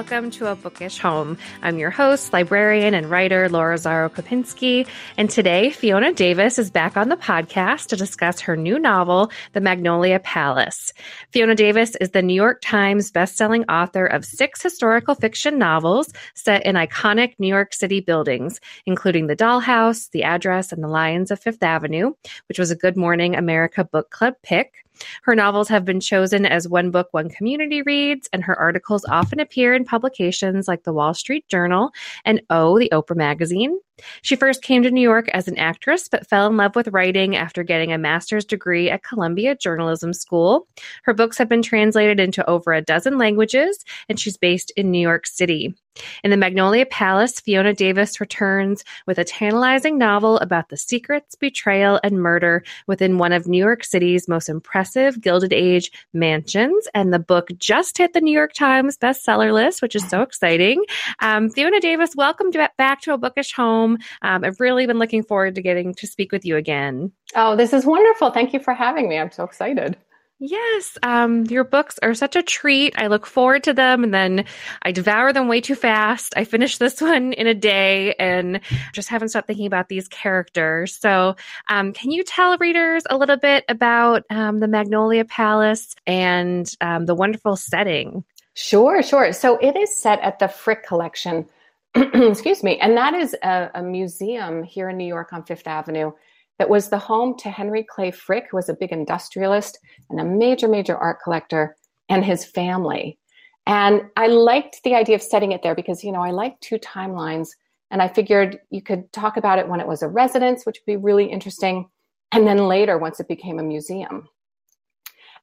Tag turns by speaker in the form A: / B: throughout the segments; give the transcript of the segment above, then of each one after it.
A: welcome to A Bookish Home. I'm your host, librarian, and writer Laura Zaro Kopinski. And today, Fiona Davis is back on the podcast to discuss her new novel, The Magnolia Palace. Fiona Davis is the New York Times bestselling author of six historical fiction novels set in iconic New York City buildings, including The Dollhouse, The Address, and The Lions of Fifth Avenue, which was a Good Morning America Book Club pick. Her novels have been chosen as One Book, One Community Reads, and her articles often appear in publications like the Wall Street Journal and O, the Oprah Magazine. She first came to New York as an actress, but fell in love with writing after getting a master's degree at Columbia Journalism School. Her books have been translated into over a dozen languages, and she's based in New York City. In the Magnolia Palace, Fiona Davis returns with a tantalizing novel about the secrets, betrayal, and murder within one of New York City's most impressive Gilded Age mansions. And the book just hit the New York Times bestseller list, which is so exciting. Um, Fiona Davis, welcome to, back to a bookish home. Um, I've really been looking forward to getting to speak with you again.
B: Oh, this is wonderful. Thank you for having me. I'm so excited.
A: Yes, um, your books are such a treat. I look forward to them, and then I devour them way too fast. I finished this one in a day, and just haven't stopped thinking about these characters. So, um, can you tell readers a little bit about um, the Magnolia Palace and um, the wonderful setting?
B: Sure, sure. So it is set at the Frick Collection. Excuse me, and that is a, a museum here in New York on Fifth Avenue that was the home to Henry Clay Frick, who was a big industrialist and a major, major art collector, and his family. And I liked the idea of setting it there because, you know, I like two timelines. And I figured you could talk about it when it was a residence, which would be really interesting, and then later once it became a museum.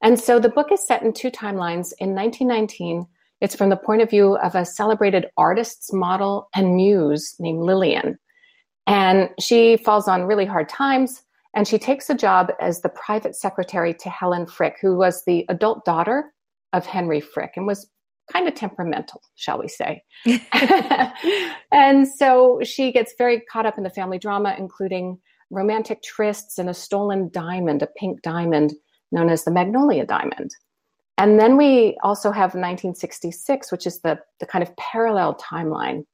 B: And so the book is set in two timelines. In 1919, it's from the point of view of a celebrated artist's model and muse named Lillian. And she falls on really hard times. And she takes a job as the private secretary to Helen Frick, who was the adult daughter of Henry Frick and was kind of temperamental, shall we say. and so she gets very caught up in the family drama, including romantic trysts and a stolen diamond, a pink diamond known as the Magnolia Diamond. And then we also have 1966, which is the, the kind of parallel timeline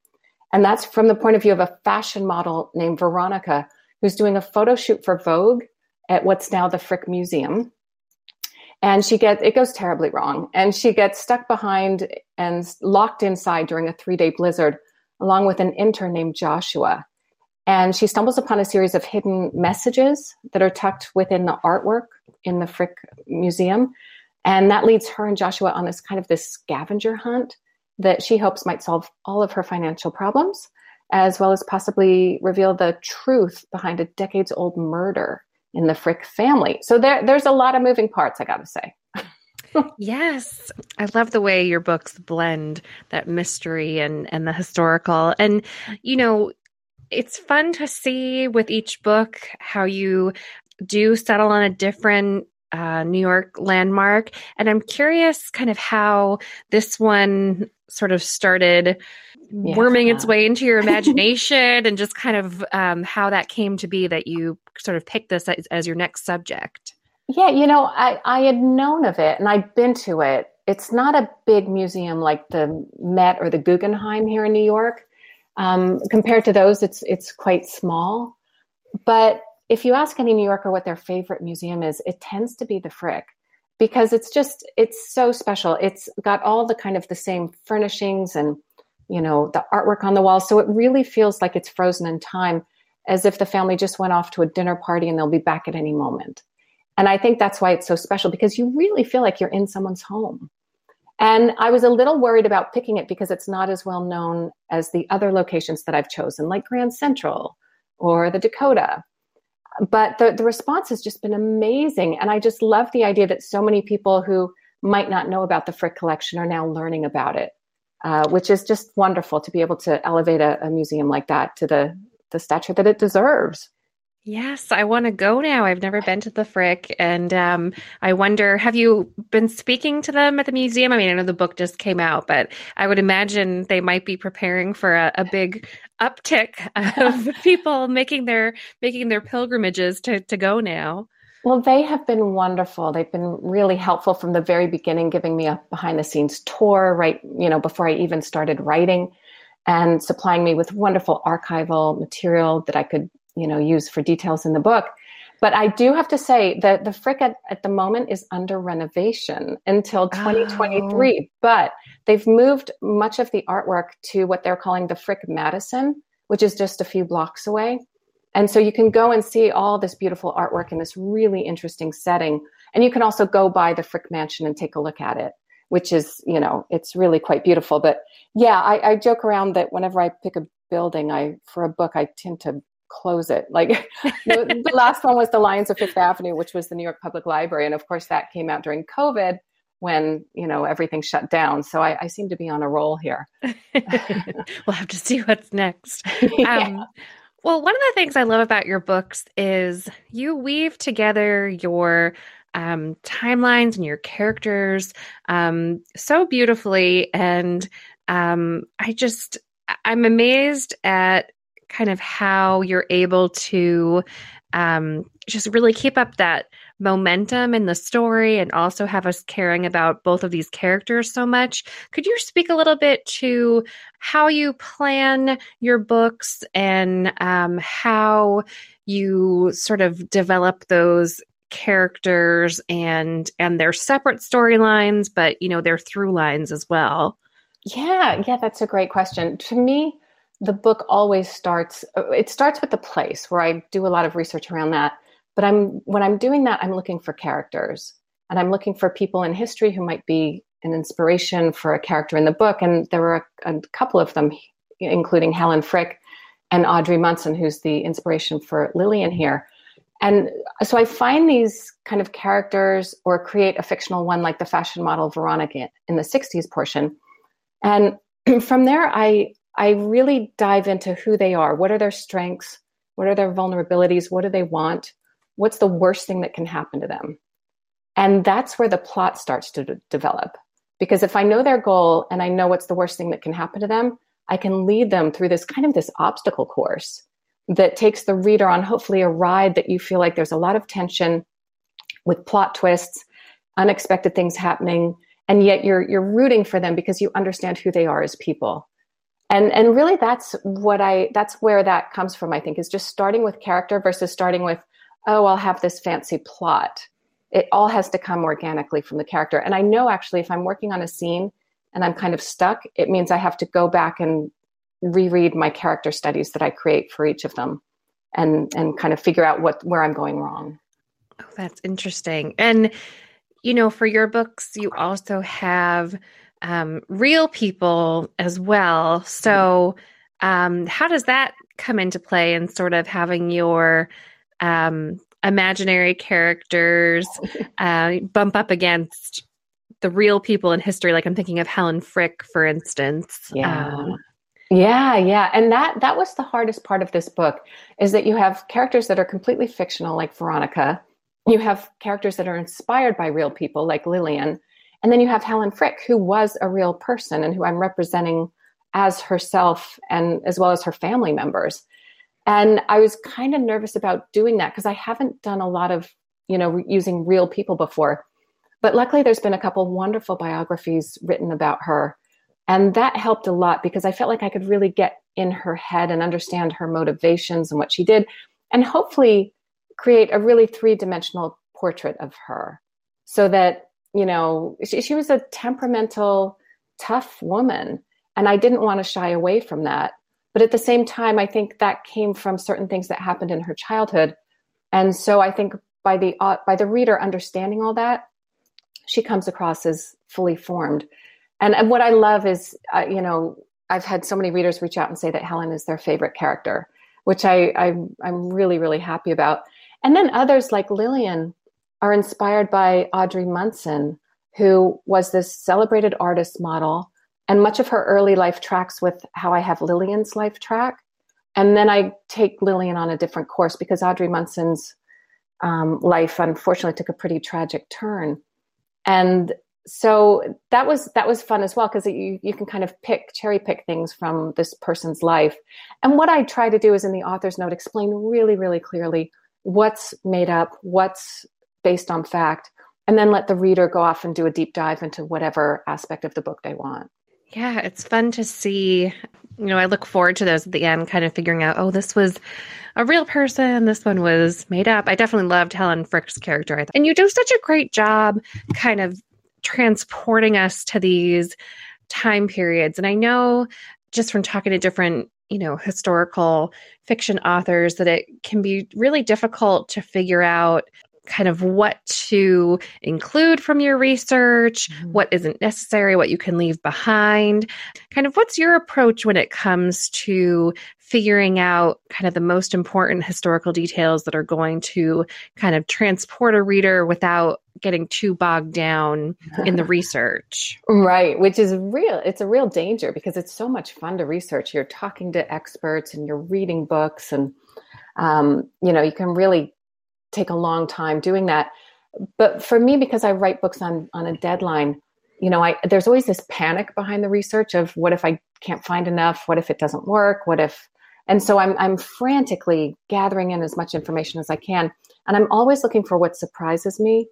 B: and that's from the point of view of a fashion model named Veronica, who's doing a photo shoot for Vogue at what's now the Frick Museum. And she gets, it goes terribly wrong. And she gets stuck behind and locked inside during a three day blizzard, along with an intern named Joshua. And she stumbles upon a series of hidden messages that are tucked within the artwork in the Frick Museum. And that leads her and Joshua on this kind of this scavenger hunt that she hopes might solve all of her financial problems, as well as possibly reveal the truth behind a decades old murder in the Frick family. So there, there's a lot of moving parts, I gotta say.
A: yes. I love the way your books blend that mystery and, and the historical. And, you know, it's fun to see with each book how you do settle on a different uh, New York landmark. And I'm curious kind of how this one sort of started yeah. worming its way into your imagination and just kind of um, how that came to be that you sort of picked this as, as your next subject.
B: Yeah, you know, I, I had known of it and I'd been to it. It's not a big museum like the Met or the Guggenheim here in New York. Um, compared to those, it's it's quite small. But if you ask any New Yorker what their favorite museum is, it tends to be the Frick because it's just it's so special. It's got all the kind of the same furnishings and you know the artwork on the wall, so it really feels like it's frozen in time, as if the family just went off to a dinner party and they'll be back at any moment. And I think that's why it's so special because you really feel like you're in someone's home. And I was a little worried about picking it because it's not as well known as the other locations that I've chosen, like Grand Central or the Dakota but the, the response has just been amazing. And I just love the idea that so many people who might not know about the Frick collection are now learning about it, uh, which is just wonderful to be able to elevate a, a museum like that to the, the stature that it deserves.
A: Yes, I want to go now. I've never been to the Frick, and um, I wonder, have you been speaking to them at the museum? I mean, I know the book just came out, but I would imagine they might be preparing for a, a big uptick of people making their making their pilgrimages to to go now.
B: Well, they have been wonderful. They've been really helpful from the very beginning, giving me a behind the scenes tour, right, you know, before I even started writing and supplying me with wonderful archival material that I could, you know, use for details in the book. But I do have to say that the Frick at, at the moment is under renovation until 2023. Oh. But they've moved much of the artwork to what they're calling the Frick Madison, which is just a few blocks away. And so you can go and see all this beautiful artwork in this really interesting setting. And you can also go by the Frick Mansion and take a look at it, which is, you know, it's really quite beautiful. But yeah, I, I joke around that whenever I pick a building, I for a book, I tend to close it. Like the, the last one was the Lions of Fifth Avenue, which was the New York Public Library, and of course that came out during COVID when you know everything shut down. So I, I seem to be on a roll here.
A: we'll have to see what's next. yeah. Um, well, one of the things I love about your books is you weave together your um, timelines and your characters um, so beautifully, and um, I just I'm amazed at kind of how you're able to um, just really keep up that momentum in the story and also have us caring about both of these characters so much. Could you speak a little bit to how you plan your books and um, how you sort of develop those characters and and their separate storylines but you know their through lines as well
B: yeah yeah that's a great question to me the book always starts uh, it starts with the place where i do a lot of research around that. But i'm when i'm doing that i'm looking for characters. And i'm looking for people in history who might be an inspiration for a character in the book. And there were a, a couple of them including helen frick and audrey munson who's the inspiration for lillian here. And so i find these kind of characters or create a fictional one like the fashion model veronica in the 60s portion. And from there i I really dive into who they are. What are their strengths? What are their vulnerabilities? What do they want? What's the worst thing that can happen to them? And that's where the plot starts to d- develop. Because if I know their goal and I know what's the worst thing that can happen to them, I can lead them through this kind of this obstacle course that takes the reader on hopefully a ride that you feel like there's a lot of tension with plot twists, unexpected things happening, and yet you're you're rooting for them because you understand who they are as people and and really that's what i that's where that comes from i think is just starting with character versus starting with oh i'll have this fancy plot. It all has to come organically from the character. And i know actually if i'm working on a scene and i'm kind of stuck it means i have to go back and reread my character studies that i create for each of them and and kind of figure out what where i'm going wrong.
A: Oh that's interesting. And you know for your books you also have um, real people as well. So, um, how does that come into play in sort of having your um, imaginary characters uh, bump up against the real people in history? Like I'm thinking of Helen Frick, for instance.
B: Yeah. Um, yeah, yeah. And that that was the hardest part of this book is that you have characters that are completely fictional like Veronica. You have characters that are inspired by real people like Lillian and then you have Helen Frick, who was a real person and who I'm representing as herself and as well as her family members. And I was kind of nervous about doing that because I haven't done a lot of, you know, using real people before. But luckily, there's been a couple wonderful biographies written about her. And that helped a lot because I felt like I could really get in her head and understand her motivations and what she did, and hopefully create a really three dimensional portrait of her so that you know, she, she was a temperamental, tough woman. And I didn't want to shy away from that. But at the same time, I think that came from certain things that happened in her childhood. And so I think by the uh, by the reader understanding all that, she comes across as fully formed. And, and what I love is, uh, you know, I've had so many readers reach out and say that Helen is their favorite character, which I, I I'm really really happy about. And then others like Lillian, are inspired by Audrey Munson, who was this celebrated artist model. And much of her early life tracks with how I have Lillian's life track. And then I take Lillian on a different course because Audrey Munson's um, life unfortunately took a pretty tragic turn. And so that was that was fun as well because you you can kind of pick cherry pick things from this person's life. And what I try to do is in the author's note explain really really clearly what's made up, what's based on fact, and then let the reader go off and do a deep dive into whatever aspect of the book they want.
A: Yeah, it's fun to see. You know, I look forward to those at the end, kind of figuring out, oh, this was a real person. This one was made up. I definitely loved Helen Frick's character. And you do such a great job kind of transporting us to these time periods. And I know just from talking to different, you know, historical fiction authors that it can be really difficult to figure out kind of what to include from your research, mm-hmm. what isn't necessary, what you can leave behind. Kind of what's your approach when it comes to figuring out kind of the most important historical details that are going to kind of transport a reader without getting too bogged down in the research.
B: Right, which is real. It's a real danger because it's so much fun to research. You're talking to experts and you're reading books and um, you know, you can really take a long time doing that. But for me, because I write books on on a deadline, you know, I there's always this panic behind the research of what if I can't find enough? What if it doesn't work? What if and so I'm I'm frantically gathering in as much information as I can. And I'm always looking for what surprises me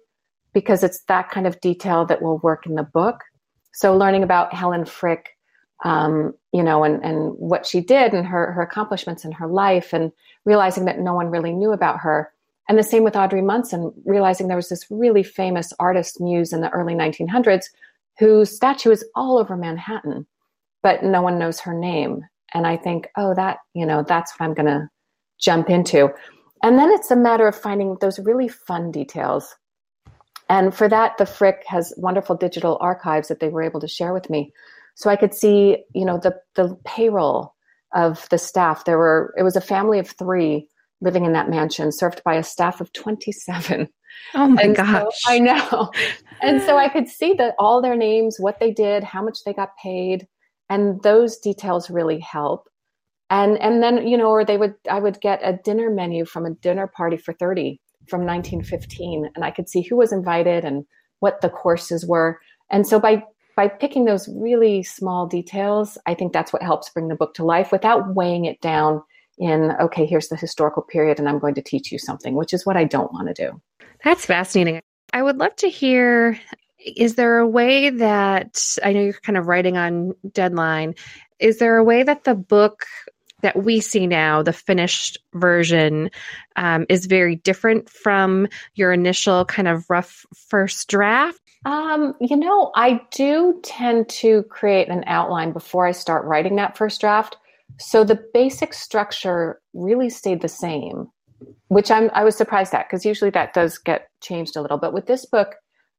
B: because it's that kind of detail that will work in the book. So learning about Helen Frick, um, you know, and, and what she did and her, her accomplishments in her life and realizing that no one really knew about her and the same with Audrey Munson, realizing there was this really famous artist muse in the early 1900s whose statue is all over Manhattan, but no one knows her name. And I think, oh, that, you know, that's what I'm going to jump into. And then it's a matter of finding those really fun details. And for that, the Frick has wonderful digital archives that they were able to share with me. So I could see, you know, the, the payroll of the staff. There were, it was a family of three living in that mansion, served by a staff of 27.
A: Oh my and gosh.
B: So, I know. and so I could see that all their names, what they did, how much they got paid, and those details really help. And and then, you know, or they would I would get a dinner menu from a dinner party for 30 from 1915 and I could see who was invited and what the courses were. And so by by picking those really small details, I think that's what helps bring the book to life without weighing it down in, okay, here's the historical period and I'm going to teach you something, which is what I don't want to do.
A: That's fascinating. I would love to hear is there a way that I know you're kind of writing on deadline? Is there a way that the book that we see now, the finished version, um, is very different from your initial kind of rough first draft?
B: Um, you know, I do tend to create an outline before I start writing that first draft. So the basic structure really stayed the same, which I'm I was surprised at because usually that does get changed a little. But with this book,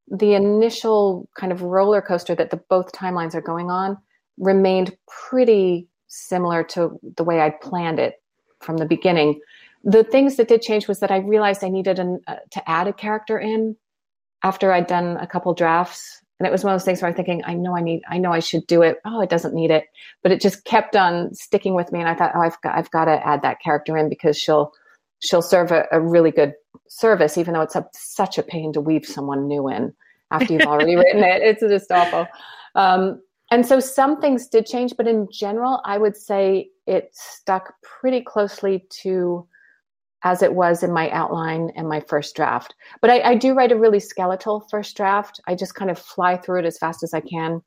B: the initial kind of roller coaster that the both timelines are going on remained pretty similar to the way I planned it from the beginning. The things that did change was that I realized I needed an, uh, to add a character in after I'd done a couple drafts and it was one of those things where I'm thinking, I know I need, I know I should do it. Oh, it doesn't need it, but it just kept on sticking with me. And I thought, oh, I've got, I've got to add that character in because she'll, she'll serve a, a really good service, even though it's a, such a pain to weave someone new in after you've already written it. It's just awful. Um, and so some things did change, but in general, I would say it stuck pretty closely to as it was in my outline and my first draft. But I, I, do write a really skeletal first draft. I just kind of fly through it as fast as I can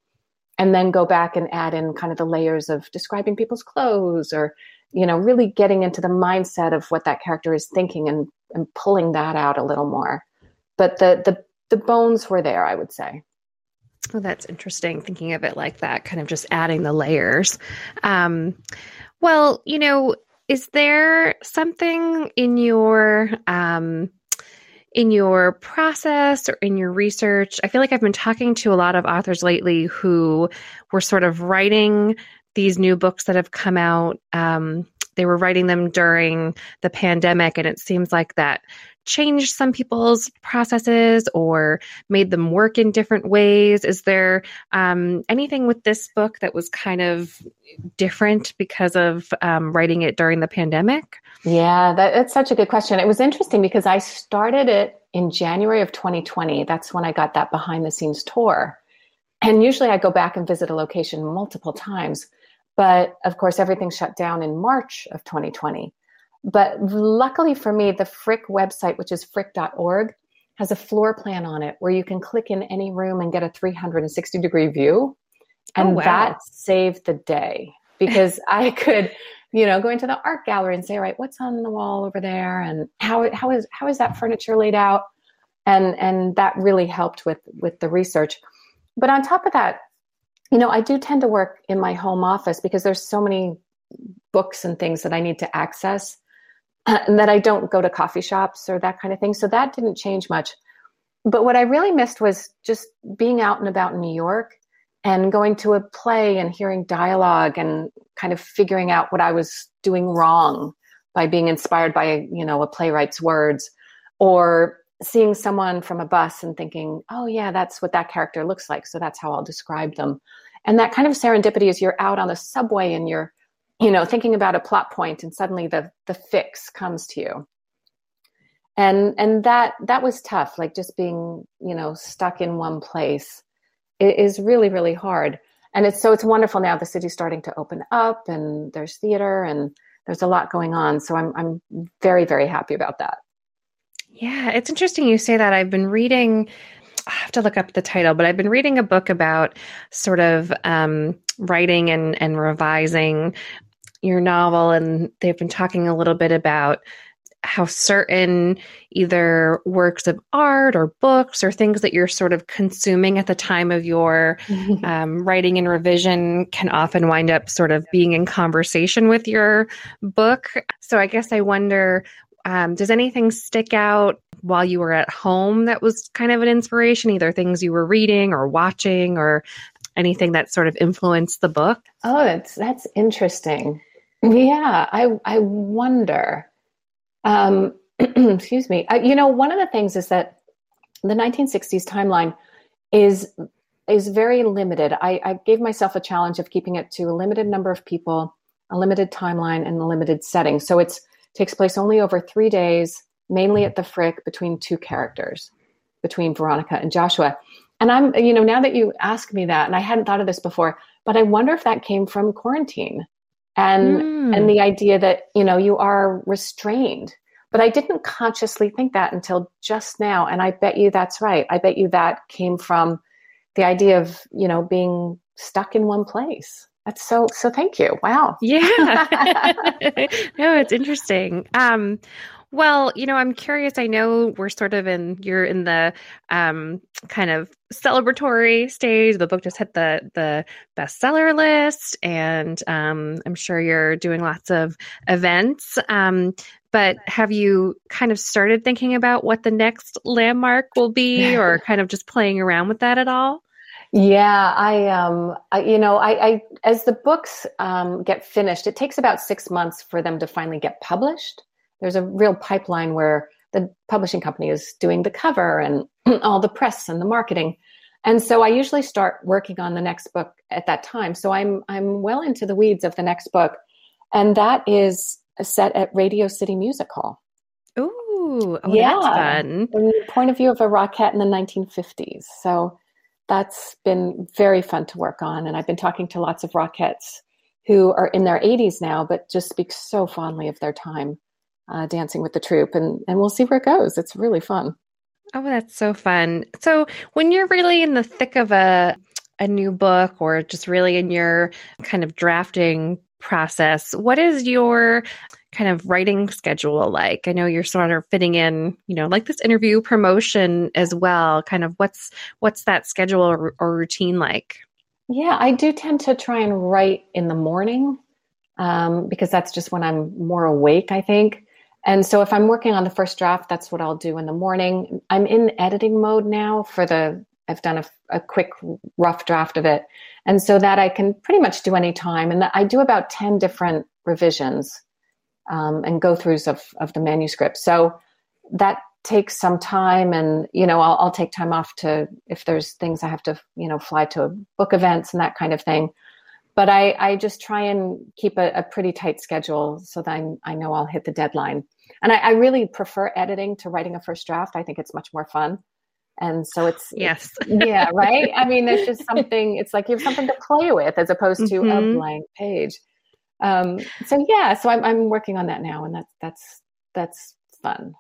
B: and then go back and add in kind of the layers of describing people's clothes or, you know, really getting into the mindset of what that character is thinking and, and pulling that out a little more. But the, the, the bones were there, I would say.
A: Oh, that's interesting thinking of it like that, kind of just adding the layers. Um, well, you know, is there something in your um, in your process or in your research? I feel like I've been talking to a lot of authors lately who were sort of writing these new books that have come out. Um, they were writing them during the pandemic, and it seems like that changed some people's processes or made them work in different ways? Is there um, anything with this book that was kind of different because of um, writing it during the pandemic?
B: Yeah, that, that's such a good question. It was interesting because I started it in January of 2020. That's when I got that behind the scenes tour. And usually I go back and visit a location multiple times. But of course, everything shut down in March of 2020. But luckily for me, the Frick website, which is frick.org, has a floor plan on it where you can click in any room and get a 360 degree view. Oh, and oh, wow. that saved the day because I could, you know, go into the art gallery and say, right, what's on the wall over there? And how, how is, how is that furniture laid out? And, and that really helped with, with the research. But on top of that, you know, I do tend to work in my home office because there's so many books and things that I need to access and that I don't go to coffee shops or that kind of thing. So that didn't change much. But what I really missed was just being out and about in New York and going to a play and hearing dialogue and kind of figuring out what I was doing wrong by being inspired by, you know, a playwright's words or seeing someone from a bus and thinking, oh, yeah, that's what that character looks like. So that's how I'll describe them. And that kind of serendipity is you're out on the subway and you're, you know, thinking about a plot point and suddenly the, the fix comes to you. And, and that, that was tough, like just being, you know, stuck in one place is really, really hard. And it's so it's wonderful now. The city's starting to open up and there's theater and there's a lot going on. So I'm, I'm very, very happy about that.
A: Yeah, it's interesting you say that. I've been reading, I have to look up the title, but I've been reading a book about sort of um, writing and, and revising your novel, and they've been talking a little bit about how certain either works of art or books or things that you're sort of consuming at the time of your um, writing and revision can often wind up sort of being in conversation with your book. So I guess I wonder um, does anything stick out while you were at home that was kind of an inspiration, either things you were reading or watching or anything that sort of influenced the book?
B: Oh, that's that's interesting. Yeah, I I wonder. Um, excuse me. I, you know, one of the things is that the 1960s timeline is is very limited. I, I gave myself a challenge of keeping it to a limited number of people, a limited timeline, and a limited setting. So it's takes place only over three days, mainly at the Frick between two characters, between Veronica and Joshua. And I'm, you know, now that you ask me that, and I hadn't thought of this before, but I wonder if that came from quarantine and mm. and the idea that you know you are restrained. But I didn't consciously think that until just now, and I bet you that's right. I bet you that came from the idea of you know being stuck in one place. That's so so thank you. Wow.
A: Yeah. no, it's interesting. Um well, you know, I'm curious. I know we're sort of in you're in the um kind of celebratory stage. The book just hit the the bestseller list and um I'm sure you're doing lots of events. Um but have you kind of started thinking about what the next landmark will be or kind of just playing around with that at all?
B: Yeah, I, um, I, you know, I, I as the books um, get finished, it takes about six months for them to finally get published. There's a real pipeline where the publishing company is doing the cover and all the press and the marketing, and so I usually start working on the next book at that time. So I'm I'm well into the weeds of the next book, and that is set at Radio City Music Hall.
A: Ooh, oh, yeah, fun.
B: From the point of view of a rockette in the 1950s. So that's been very fun to work on. And I've been talking to lots of Rockettes who are in their 80s now, but just speak so fondly of their time uh, dancing with the troupe. And, and we'll see where it goes. It's really fun.
A: Oh, that's so fun. So when you're really in the thick of a, a new book or just really in your kind of drafting process, what is your kind of writing schedule like? I know you're sort of fitting in, you know, like this interview promotion as well. Kind of what's what's that schedule or, or routine like?
B: Yeah, I do tend to try and write in the morning um, because that's just when I'm more awake, I think. And so if I'm working on the first draft, that's what I'll do in the morning. I'm in editing mode now for the, I've done a, a quick rough draft of it. And so that I can pretty much do any time. And I do about 10 different revisions um, and go throughs of, of the manuscript. So that takes some time and you know I'll, I'll, take time off to if there's things i have to you know fly to book events and that kind of thing but i, I just try and keep a, a pretty tight schedule so that I'm, i know i'll hit the deadline. And I, I, really prefer editing to writing a first draft. I think it's much more fun. And so it's
A: yes.
B: It's, yeah right? I mean there's just something it's like you have something to play with as opposed to mm-hmm. a blank page. Um, so yeah, so I'm I'm working on that now, and that's that's that's fun.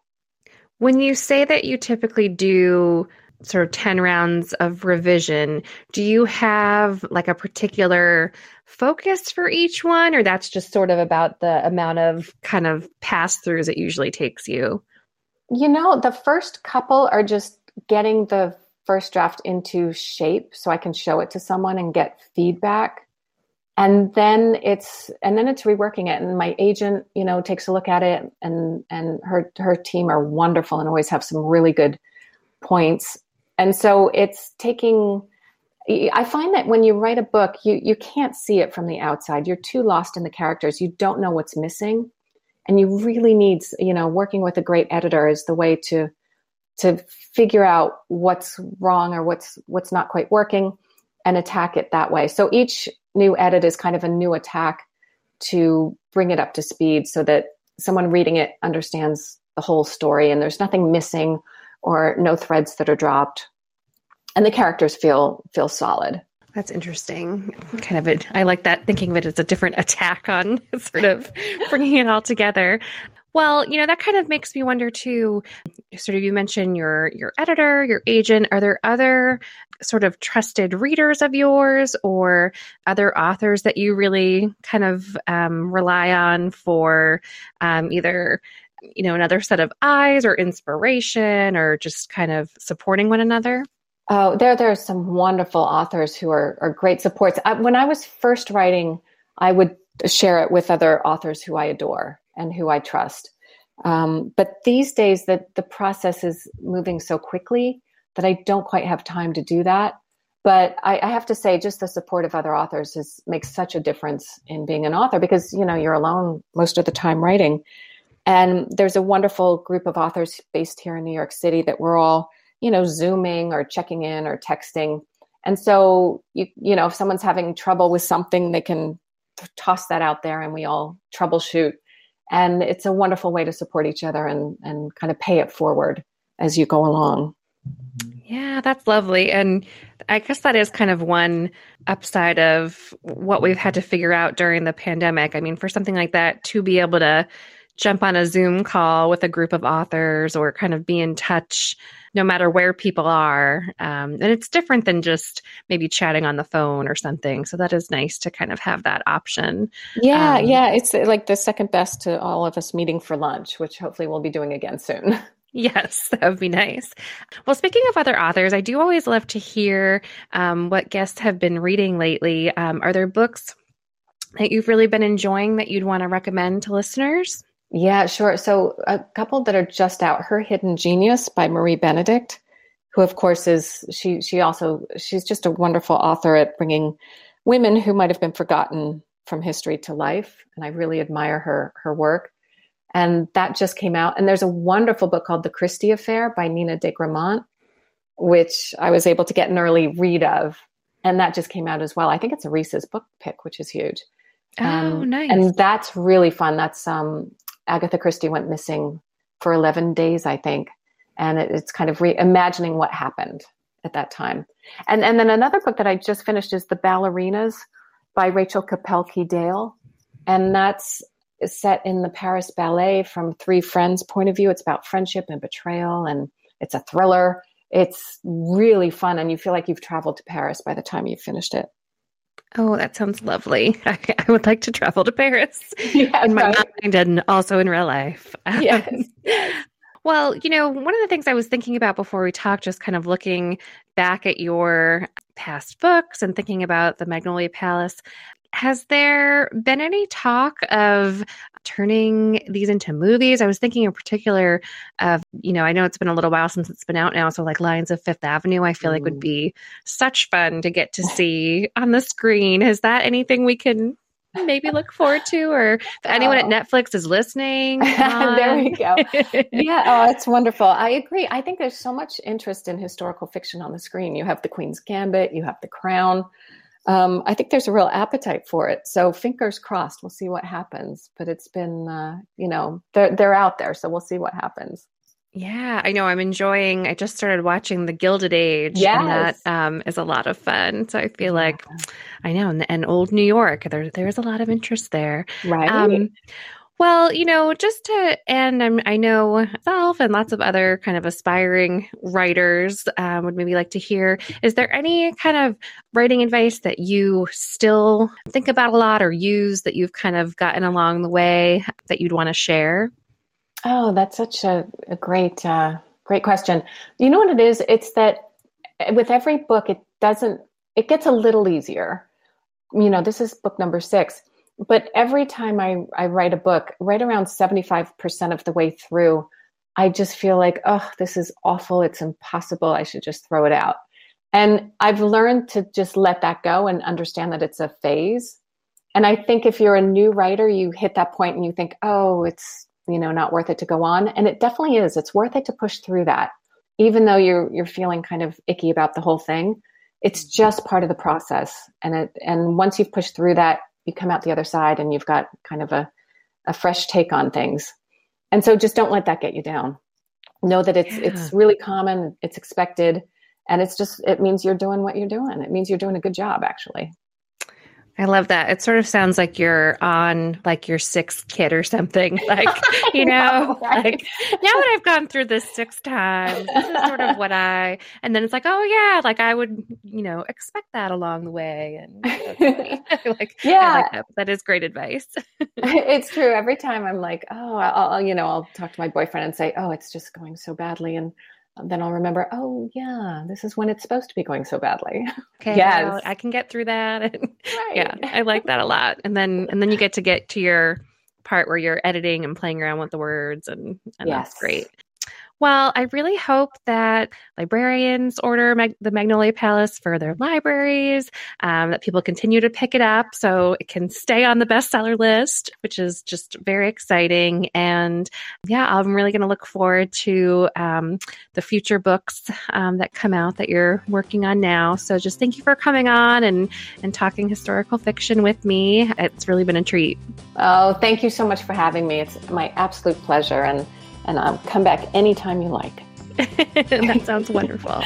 A: When you say that you typically do sort of 10 rounds of revision, do you have like a particular focus for each one, or that's just sort of about the amount of kind of pass throughs it usually takes you?
B: You know, the first couple are just getting the first draft into shape so I can show it to someone and get feedback. And then it's and then it's reworking it. And my agent, you know, takes a look at it and and her her team are wonderful and always have some really good points. And so it's taking I find that when you write a book, you you can't see it from the outside. You're too lost in the characters. You don't know what's missing. And you really need, you know, working with a great editor is the way to to figure out what's wrong or what's what's not quite working and attack it that way. So each new edit is kind of a new attack to bring it up to speed so that someone reading it understands the whole story and there's nothing missing or no threads that are dropped and the characters feel feel solid
A: that's interesting. Kind of, a, I like that thinking of it as a different attack on sort of bringing it all together. Well, you know, that kind of makes me wonder too. Sort of, you mentioned your your editor, your agent. Are there other sort of trusted readers of yours, or other authors that you really kind of um, rely on for um, either you know another set of eyes or inspiration, or just kind of supporting one another?
B: Oh, there there are some wonderful authors who are are great supports. I, when I was first writing, I would share it with other authors who I adore and who I trust. Um, but these days, the, the process is moving so quickly that I don't quite have time to do that. But I, I have to say, just the support of other authors is, makes such a difference in being an author because you know you're alone most of the time writing. And there's a wonderful group of authors based here in New York City that we're all, you know, zooming or checking in or texting. And so you you know, if someone's having trouble with something, they can toss that out there, and we all troubleshoot. And it's a wonderful way to support each other and and kind of pay it forward as you go along.
A: Yeah that's lovely. And i guess that is kind of one upside of what we've had to figure out during the pandemic. I mean for something like that to be able to jump on a zoom call with a group of authors or kind of be in touch no matter where people are. Um, and it's different than just maybe chatting on the phone or something. So that is nice to kind of have that option.
B: Yeah, um, yeah. It's uh, like the second best to all of us meeting for lunch, which hopefully we'll be doing again soon.
A: Yes, that would be nice. Well, speaking of other authors, I do always love to hear um, what guests have been reading lately. Um, are there books that you've really been enjoying that you'd want to recommend to listeners?
B: Yeah, sure. So a couple that are just out, Her Hidden Genius by Marie Benedict, who of course is she she also she's just a wonderful author at bringing women who might have been forgotten from history to life, and I really admire her her work. And that just came out. And there's a wonderful book called The Christie Affair by Nina de Gramont, which I was able to get an early read of. And that just came out as well. I think it's a Reese's book pick, which is huge.
A: Oh, um, nice.
B: And that's really fun. That's um, Agatha Christie went missing for 11 days, I think. And it, it's kind of reimagining what happened at that time. And, and then another book that I just finished is The Ballerinas by Rachel Kapelke Dale. And that's set in the Paris Ballet from three friends' point of view. It's about friendship and betrayal, and it's a thriller. It's really fun, and you feel like you've traveled to Paris by the time you've finished it.
A: Oh, that sounds lovely. I, I, would like to travel to Paris yeah, in my right. mind and also in real life.
B: Yes.
A: well, you know, one of the things I was thinking about before we talked, just kind of looking back at your past books and thinking about the Magnolia Palace, has there been any talk of turning these into movies? I was thinking in particular of, you know, I know it's been a little while since it's been out now. So, like Lions of Fifth Avenue, I feel mm. like would be such fun to get to see on the screen. Is that anything we can maybe look forward to or if anyone oh. at netflix is listening
B: there we go yeah oh it's wonderful i agree i think there's so much interest in historical fiction on the screen you have the queen's gambit you have the crown um, I think there's a real appetite for it. So fingers crossed, we'll see what happens. But it's been, uh, you know, they're they're out there, so we'll see what happens.
A: Yeah, I know. I'm enjoying. I just started watching The Gilded Age,
B: yes.
A: and that um, is a lot of fun. So I feel like I know, and, and, old New York, there there's a lot of interest there.
B: Right. Um,
A: Well, you know, just to, and I'm, i know myself and lots of other kind of aspiring writers um, would maybe like to hear is there any kind of writing advice that you still think about a lot or use that you've kind of gotten along the way that you'd want to share?
B: Oh, that's such a, a great, uh, great question. You know what it is? It's that with every book, it doesn't, it gets a little easier. You know, this is book number six but every time I, I write a book, right around 75% of the way through, I just feel like, oh, this is awful. It's impossible. I should just throw it out. And I've learned to just let that go and understand that it's a phase. And I think if you're a new writer, you hit that point and you think, oh, it's, you know, not worth it to go on. And it definitely is. It's worth it to push through that. Even though you're you're feeling kind of icky about the whole thing, it's just part of the process. And it and once you've pushed through that, you come out the other side and you've got kind of a, a fresh take on things. And so just don't let that get you down. Know that it's yeah. it's really common, it's expected, and it's just it means you're doing what you're doing. It means you're doing a good job actually.
A: I love that. It sort of sounds like you're on like your sixth kid or something. Like, you know, know right? like now that I've gone through this six times, this is sort of what I, and then it's like, oh yeah, like I would, you know, expect that along the way. And like, yeah, like that. that is great advice.
B: it's true. Every time I'm like, oh, I'll, you know, I'll talk to my boyfriend and say, oh, it's just going so badly. And then I'll remember, oh yeah, this is when it's supposed to be going so badly.
A: Okay, yes. I can get through that. right. Yeah, I like that a lot. And then and then you get to get to your part where you're editing and playing around with the words and, and yes. that's great. Well, I really hope that librarians order Mag- the Magnolia Palace for their libraries, um, that people continue to pick it up so it can stay on the bestseller list, which is just very exciting. And yeah, I'm really going to look forward to um, the future books um, that come out that you're working on now. So just thank you for coming on and, and talking historical fiction with me. It's really been a treat.
B: Oh, thank you so much for having me. It's my absolute pleasure. And and I'll come back anytime you like.
A: that sounds wonderful.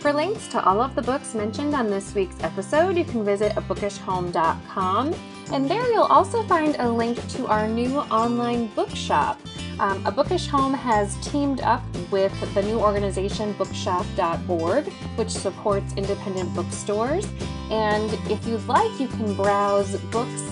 C: For links to all of the books mentioned on this week's episode, you can visit abookishhome.com. And there you'll also find a link to our new online bookshop. Um, a Bookish Home has teamed up with the new organization bookshop.org, which supports independent bookstores. And if you'd like, you can browse books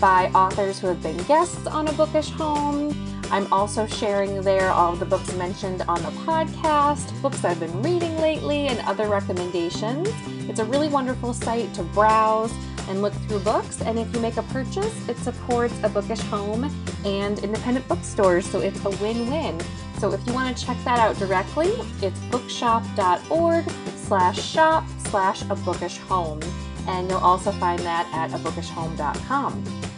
C: by authors who have been guests on a Bookish Home I'm also sharing there all of the books mentioned on the podcast, books I've been reading lately, and other recommendations. It's a really wonderful site to browse and look through books. And if you make a purchase, it supports a bookish home and independent bookstores, so it's a win win. So if you want to check that out directly, it's bookshop.org slash shop slash a bookish home. And you'll also find that at abookishhome.com.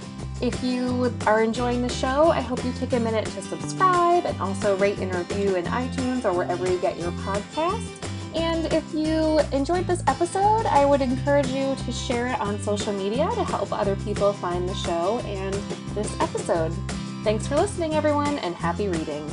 C: If you are enjoying the show, I hope you take a minute to subscribe and also rate and review in iTunes or wherever you get your podcasts. And if you enjoyed this episode, I would encourage you to share it on social media to help other people find the show and this episode. Thanks for listening, everyone, and happy reading.